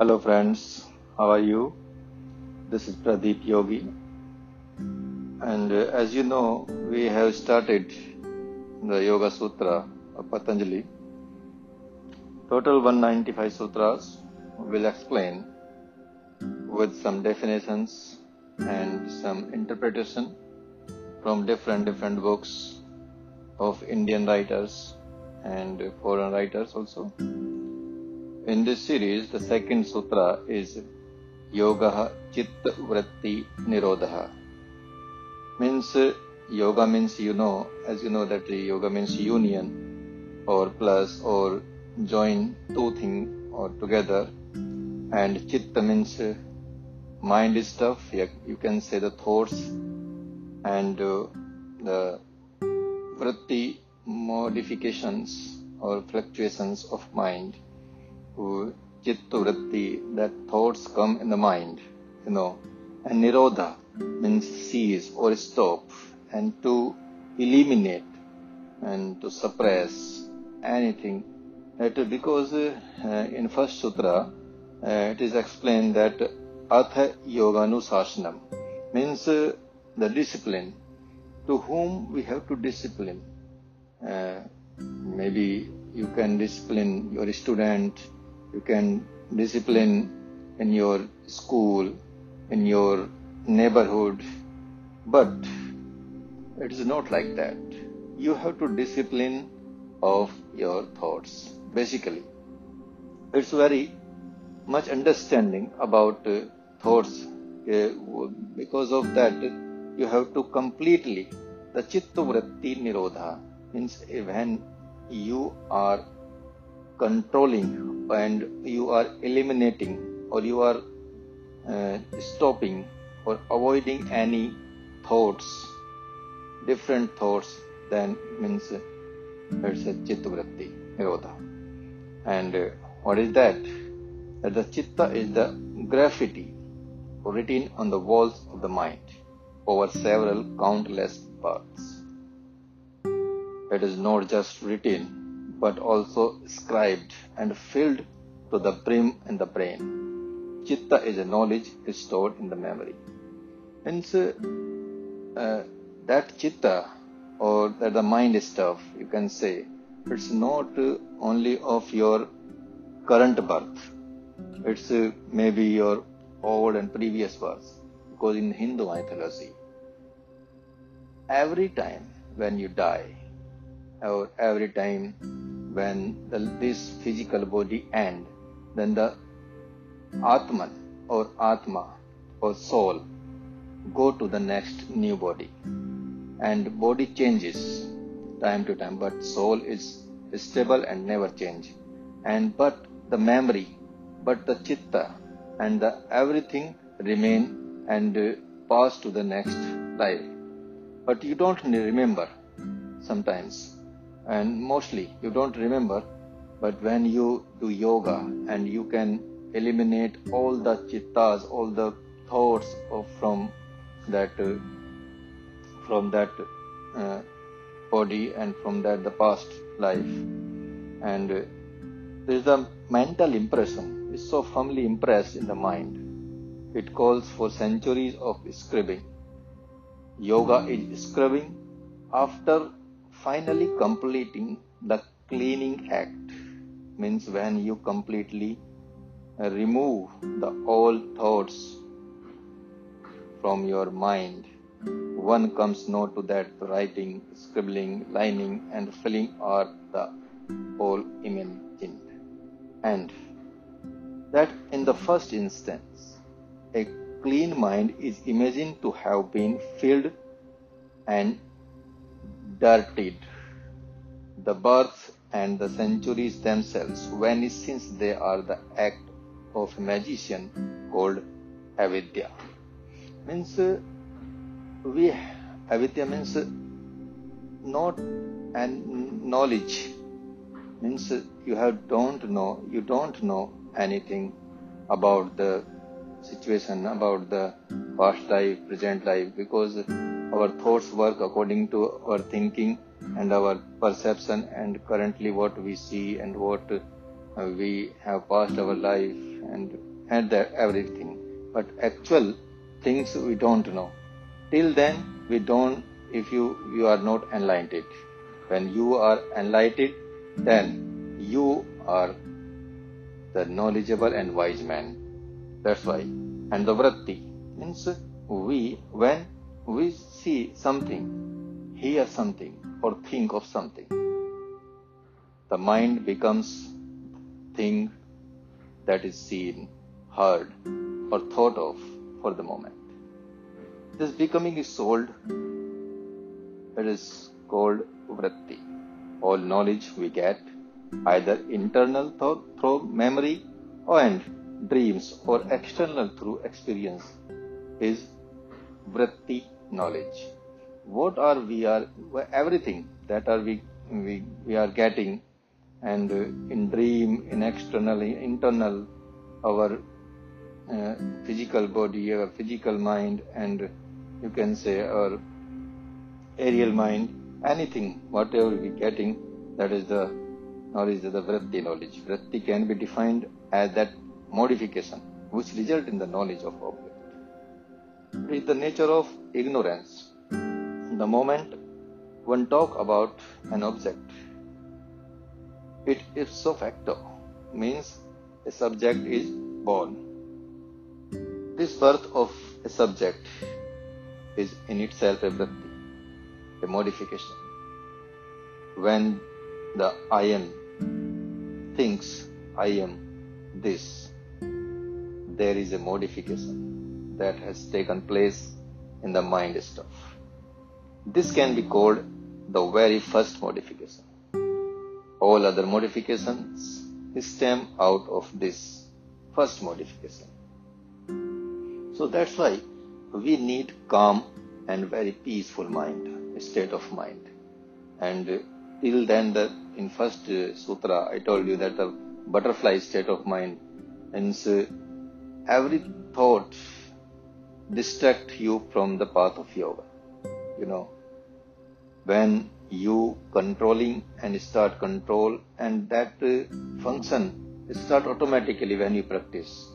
Hello, friends. How are you? This is Pradeep Yogi. And uh, as you know, we have started the Yoga Sutra of Patanjali. Total 195 sutras will explain with some definitions and some interpretation from different different books of Indian writers and foreign writers also. In this series, the second sutra is Yoga Chitta Vritti Nirodha. Means yoga means you know, as you know that yoga means union or plus or join two things or together. And chitta means mind stuff. Yeah, You can say the thoughts and uh, the vritti modifications or fluctuations of mind chitta vritti, that thoughts come in the mind, you know. And nirodha means cease or stop and to eliminate and to suppress anything. That because uh, in first sutra uh, it is explained that atha yoganusashanam means uh, the discipline to whom we have to discipline. Uh, maybe you can discipline your student, you can discipline in your school, in your neighborhood, but it is not like that. You have to discipline of your thoughts. Basically, it's very much understanding about uh, thoughts. Uh, because of that, you have to completely the chitta vritti nirodha means when you are controlling and you are eliminating or you are uh, stopping or avoiding any thoughts, different thoughts, then means it's a chittavritti, nirodha. And uh, what is that? That the chitta is the graffiti written on the walls of the mind over several countless parts It is not just written but also scribed and filled to the brim in the brain. Chitta is a knowledge stored in the memory. Hence, uh, that chitta or that the mind stuff, you can say, it's not only of your current birth. It's uh, maybe your old and previous birth. Because in Hindu mythology, every time when you die, or every time when the, this physical body end, then the Atman or Atma or soul go to the next new body. And body changes time to time, but soul is stable and never change. And but the memory, but the chitta and the everything remain and pass to the next life. But you don't remember sometimes and mostly you don't remember but when you do yoga and you can eliminate all the chittas all the thoughts of from that uh, from that uh, body and from that the past life. And uh, there is a mental impression. Is so firmly impressed in the mind. It calls for centuries of scribbing. Yoga is scribbing after finally completing the cleaning act. Means when you completely uh, remove the old thoughts from your mind one comes not to that writing scribbling lining and filling are the whole imagined. And that in the first instance a clean mind is imagined to have been filled and dirtied. The birth and the centuries themselves vanish since they are the act of a magician called avidya. Means uh, we avidya means uh, not and knowledge means uh, you have don't know you don't know anything about the situation about the past life present life because our thoughts work according to our thinking and our perception and currently what we see and what uh, we have passed our life and and that everything. But actual things we don't know. Till then, we don't, if you, you are not enlightened. When you are enlightened, then you are the knowledgeable and wise man. That's why. And the vratti means we, when we see something, hear something, or think of something, the mind becomes thing that is seen, heard, or thought of for the moment. This becoming is sold. It is called vratti. All knowledge we get, either internal thought through memory and dreams or external through experience, is vratti knowledge. What are we are everything that are we we, we are getting and in dream, in external, internal, our uh, physical body, our physical mind, and you can say our aerial mind, anything, whatever we getting, that is the knowledge of the vratti knowledge. Vratti can be defined as that modification which result in the knowledge of object. Is the nature of ignorance. The moment one talk about an object, it ipso facto means a subject is born. This birth of a subject is in itself a vratti, a modification. When the I am thinks I am this, there is a modification that has taken place in the mind stuff. This can be called the very first modification. All other modifications stem out of this first modification. So that's why we need calm and very peaceful mind, state of mind. And till then, the, in first sutra, I told you that the butterfly state of mind means every thought distract you from the path of yoga. You know, when you controlling and start control and that uh, function start automatically when you practice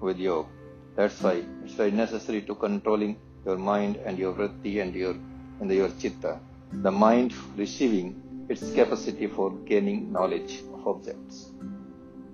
with yoga. That's why it's very necessary to controlling your mind and your vritti and your and your chitta. The mind receiving its capacity for gaining knowledge of objects.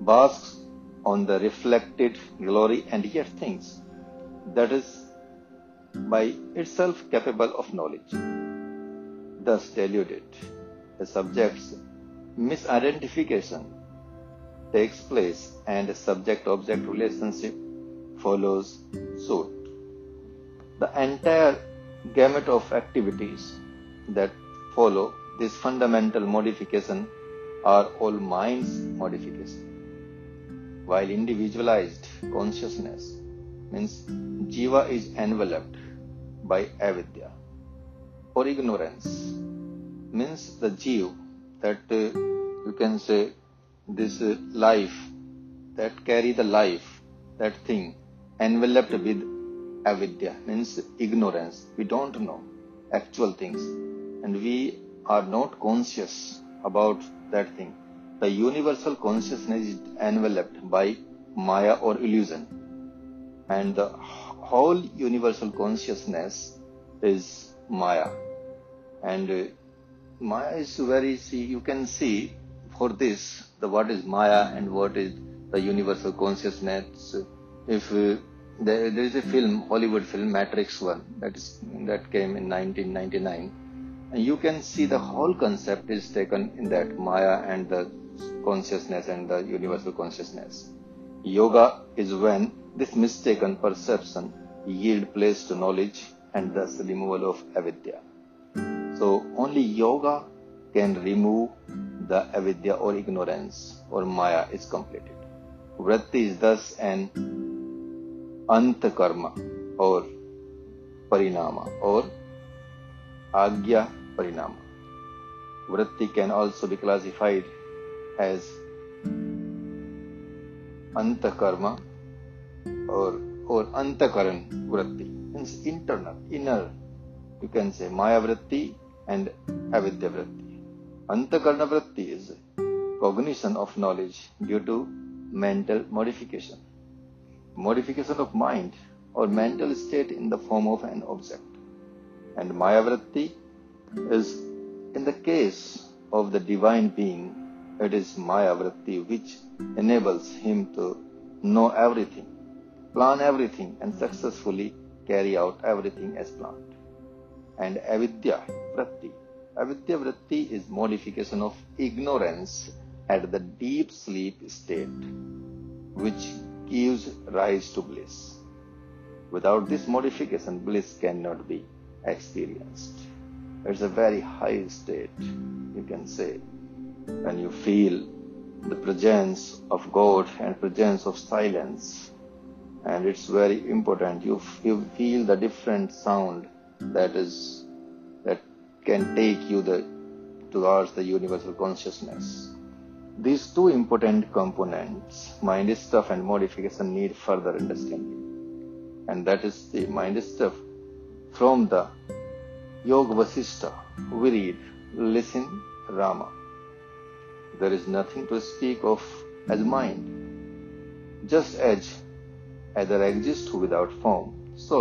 Basks on the reflected glory and yet things that is by itself capable of knowledge thus deluded. The subject's misidentification takes place and a subject-object relationship follows suit. The entire gamut of activities that follow this fundamental modification are all mind's modification. While individualized consciousness means jiva is enveloped by avidya or ignorance. Means the jiva that uh, you can say this uh, life that carry the life that thing enveloped with avidya means ignorance. We don't know actual things and we are not conscious about that thing. The universal consciousness is enveloped by maya or illusion and the whole universal consciousness is maya and uh, Maya is very see you can see for this the what is Maya and what is the universal consciousness. If uh, there, there is a film Hollywood film Matrix One that is that came in 1999, and you can see the whole concept is taken in that Maya and the consciousness and the universal consciousness. Yoga is when this mistaken perception yield place to knowledge and thus removal of avidya. So only yoga can remove the avidya or ignorance or maya is completed. Vritti is thus an anta karma or parinama or agya parinama. Vritti can also be classified as antakarma or or antakaran vritti means internal inner you can say maya vritti and avidya vritti. Antakarna vritti is cognition of knowledge due to mental modification. modification of mind or mental state in the form of an object. And Mayavritti is in the case of the divine being, it is Mayavritti which enables him to know everything, plan everything, and successfully carry out everything as planned. And Avidya Vritti. Avidya Vritti is modification of ignorance at the deep sleep state, which gives rise to bliss. Without this modification, bliss cannot be experienced. It's a very high state, you can say, when you feel the presence of God and presence of silence. And it's very important. You, you feel the different sound that is that can take you the, towards the universal consciousness. These two important components, mind stuff and modification, need further understanding. And that is the mind stuff from the Yoga Vasistha. We read, listen, Rama. There is nothing to speak of as mind. Just as either exists without form, so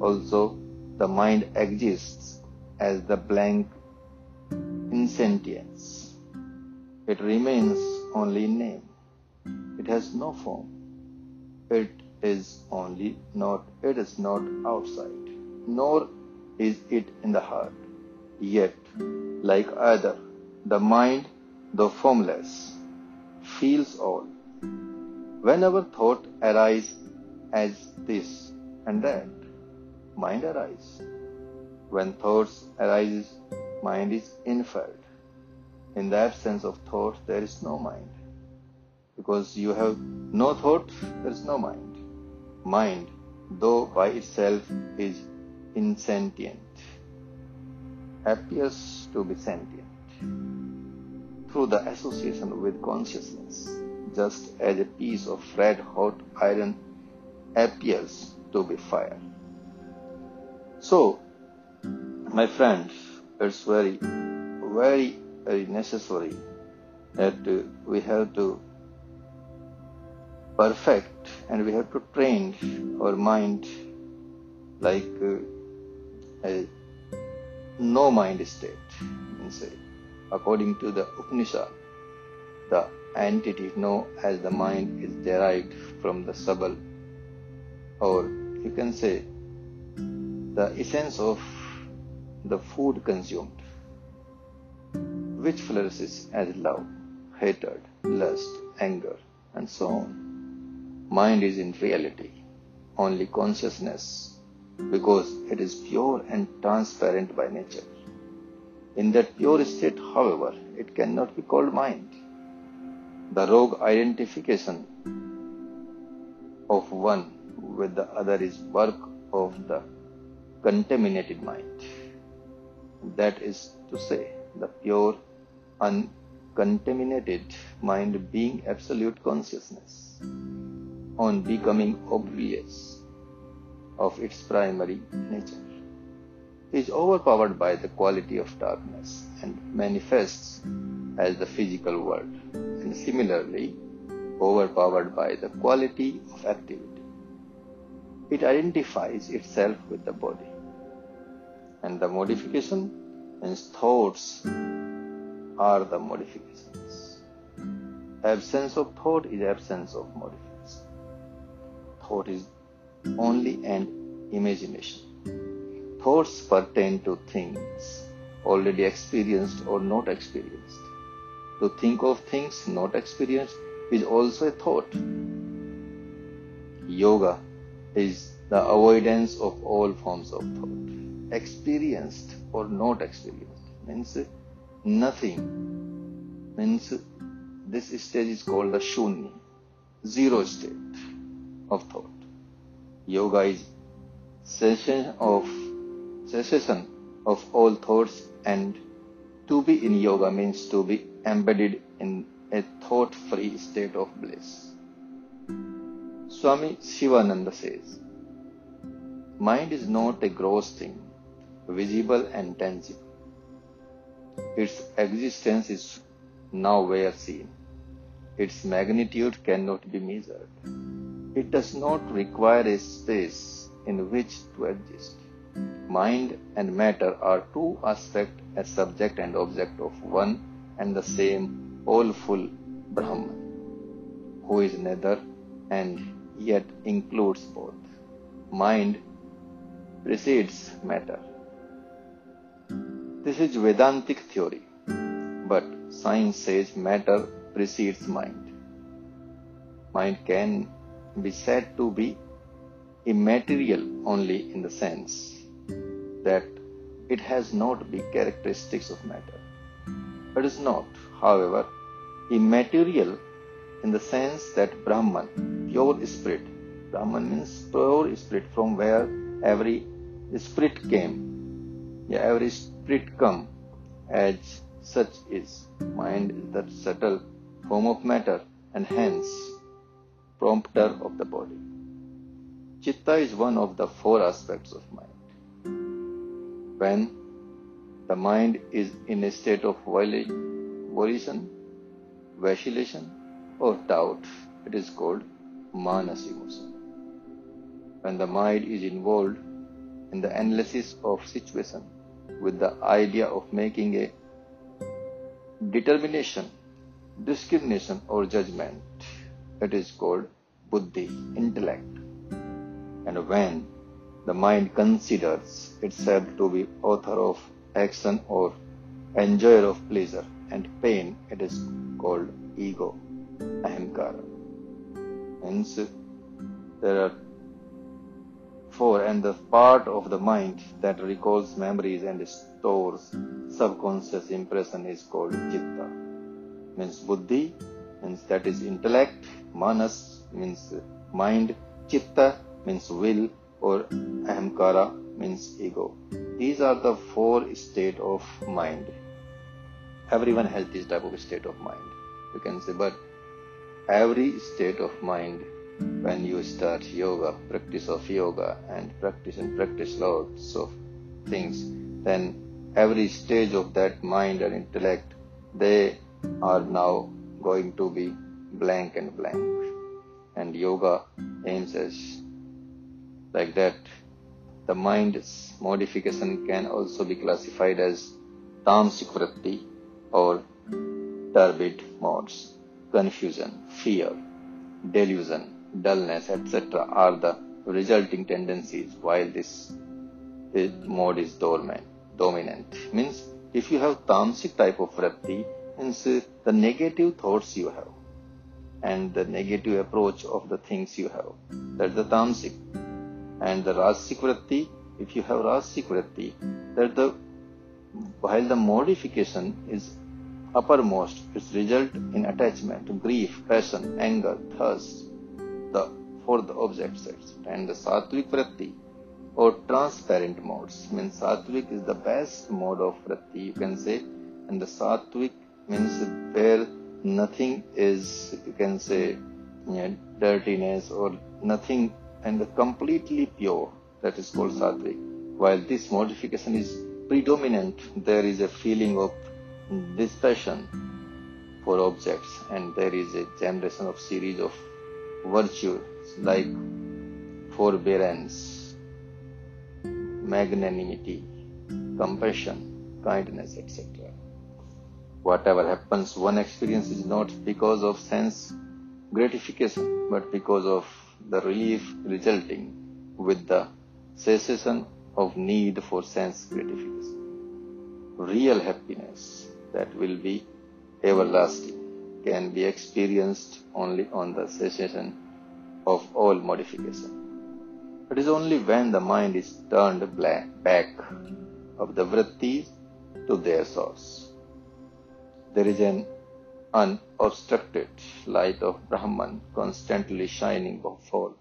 also the mind exists as the blank insentience it remains only in name. It has no form. It is only not, it is not outside, nor is it in the heart. Yet, like either, the mind, though formless, feels all. Whenever thought arises as this and that, mind arises. When thoughts arise, mind is inferred. In the absence of thought, there is no mind. Because you have no thought, there is no mind. Mind, though by itself is insentient, appears to be sentient through the association with consciousness, just as a piece of red hot iron appears to be fire. So, my friend, it's very, very very necessary that we have to perfect and we have to train our mind like a no mind state. Say, according to the Upanishad, the entity known as the mind is derived from the sabal, or you can say the essence of the food consumed which flourishes as love, hatred, lust, anger, and so on. Mind is in reality only consciousness because it is pure and transparent by nature. In that pure state, however, it cannot be called mind. The rogue identification of one with the other is work of the contaminated mind. That is to say, the pure uncontaminated mind being absolute consciousness on becoming obvious of its primary nature is overpowered by the quality of darkness and manifests as the physical world and similarly overpowered by the quality of activity. It identifies itself with the body and the modification in thoughts are the modifications. Absence of thought is absence of modification. Thought is only an imagination. Thoughts pertain to things already experienced or not experienced. To think of things not experienced is also a thought. Yoga is the avoidance of all forms of thought, experienced or not experienced. Means nothing means this stage is called the shunya, zero state of thought. Yoga is cessation of cessation of all thoughts and to be in yoga means to be embedded in a thought free state of bliss. Swami Shivananda says, Mind is not a gross thing, visible and tangible. Its existence is nowhere seen. Its magnitude cannot be measured. It does not require a space in which to exist. Mind and matter are two aspects as subject and object of one and the same all-full Brahman, who is neither and yet includes both. Mind precedes matter. This is Vedantic theory, but science says matter precedes mind. Mind can be said to be immaterial only in the sense that it has not the characteristics of matter. It is not, however, immaterial in the sense that Brahman, pure spirit, Brahman means pure spirit from where every spirit came. Yeah, every spirit come as such is. Mind is the subtle form of matter and hence prompter of the body. Chitta is one of the four aspects of mind. When the mind is in a state of volition, vacillation, or doubt, it is called manas emotion. When the mind is involved in the analysis of situation with the idea of making a determination, discrimination, or judgment, it is called buddhi, intellect. And when the mind considers itself to be author of action or enjoyer of pleasure and pain, it is called ego, ahamkara. Hence, there are four, and the part of the mind that recalls memories and stores subconscious impression is called chitta. Means buddhi, means that is intellect, manas means mind, chitta means will, or ahamkara means ego. These are the four state of mind. Everyone has this type of state of mind. You can say, but every state of mind when you start yoga, practice of yoga and practice and practice lots of things, then every stage of that mind and intellect, they are now going to be blank and blank. And yoga aims as like that. The mind's modification can also be classified as tamasic vritti or turbid modes, confusion, fear, delusion, dullness, etc. are the resulting tendencies while this, mode is dormant, dominant. Means if you have tamasic type of vritti, means uh, the negative thoughts you have and the negative approach of the things you have. That's the tamasic. And the rajasic vritti, if you have rajasic vritti, that the while the modification is uppermost, its result in attachment, grief, passion, anger, thirst, the for the object sets. And the sattvic vritti or transparent modes means sattvic is the best mode of vritti you can say, and the sattvic means where nothing is you can say you know, dirtiness or nothing and the completely pure that is called sattvic. While this modification is predominant, there is a feeling of Mm-hmm. dispassion for objects and there is a generation of series of virtues like forbearance, magnanimity, compassion, kindness, etc. Whatever happens, one experience is not because of sense gratification, but because of the relief resulting with the cessation of need for sense gratification. Real happiness that will be everlasting can be experienced only on the cessation of all modification. It is only when the mind is turned back of the vrittis to their source. There is an unobstructed light of Brahman constantly shining forth.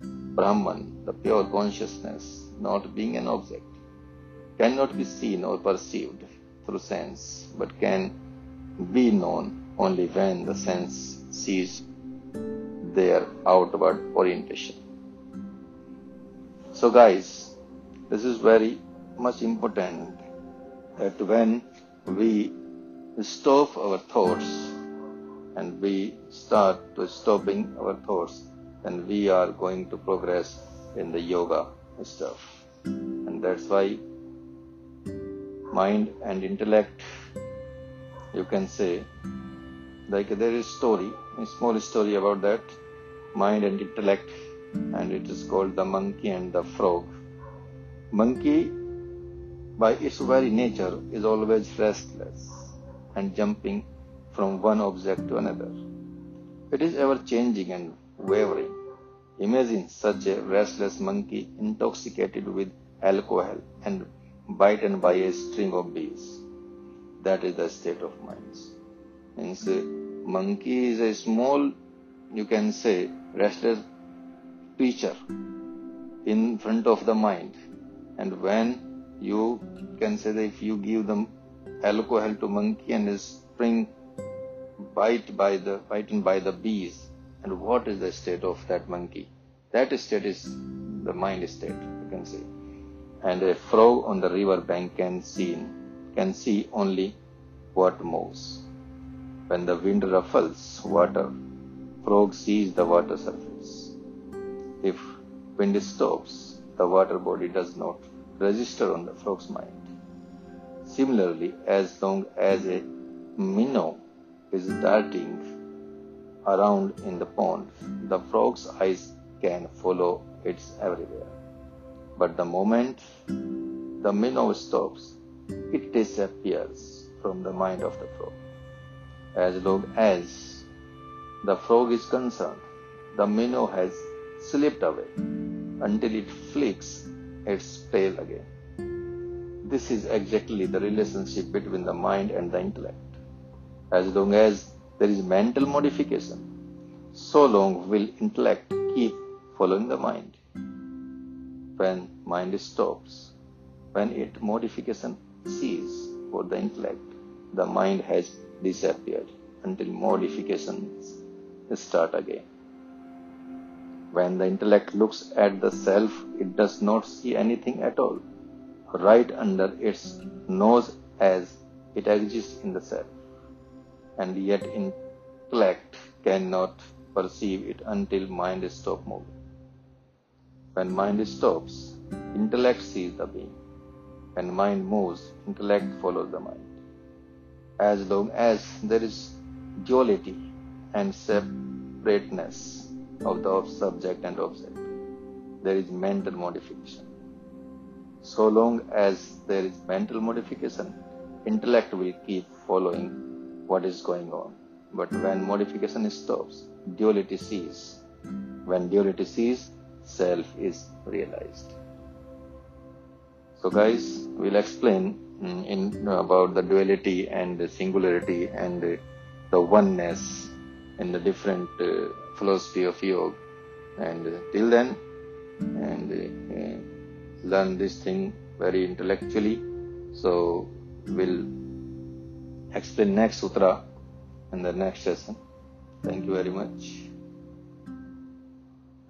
Brahman, the pure consciousness, not being an object, cannot be seen or perceived through sense, but can be known only when the sense sees their outward orientation. So, guys, this is very much important that when we stop our thoughts and we start to stopping our thoughts, then we are going to progress in the yoga stuff. And that's why mind and intellect, you can say, like there is story, a small story about that, mind and intellect, and it is called the monkey and the frog. Monkey, by its very nature, is always restless and jumping from one object to another. It is ever changing and wavering. Imagine such a restless monkey intoxicated with alcohol and bitten by a string of bees. That is the state of mind. Means uh, monkey is a small, you can say, restless creature in front of the mind. And when you can say that if you give them alcohol to monkey and a spring bite by the bitten by the bees, and what is the state of that monkey? That state is the mind state, you can say. And a frog on the river bank can see can see only what moves. When the wind ruffles water, frog sees the water surface. If wind stops, the water body does not register on the frog's mind. Similarly, as long as a minnow is darting around in the pond, the frog's eyes can follow it everywhere. But the moment the minnow stops, it disappears from the mind of the frog. As long as the frog is concerned, the minnow has slipped away until it flicks its tail again. This is exactly the relationship between the mind and the intellect. As long as there is mental modification, so long will intellect keep following the mind. When mind stops, when it modification ceases for the intellect, the mind has disappeared until modifications start again. When the intellect looks at the self, it does not see anything at all, right under its nose as it exists in the self. And yet intellect cannot perceive it until mind stops moving. When mind stops, intellect sees the being. When mind moves, intellect follows the mind. As long as there is duality and separateness, of the subject and object. There is mental modification. So long as there is mental modification, intellect will keep following what is going on. But when modification stops, duality ceases. When duality ceases, self is realized. So, guys, we'll explain mm, in about the duality and the singularity and the oneness in the different uh, philosophy of yoga. And uh, till then, and uh, learn this thing very intellectually. So we'll explain next sutra in the next session. Thank you very much.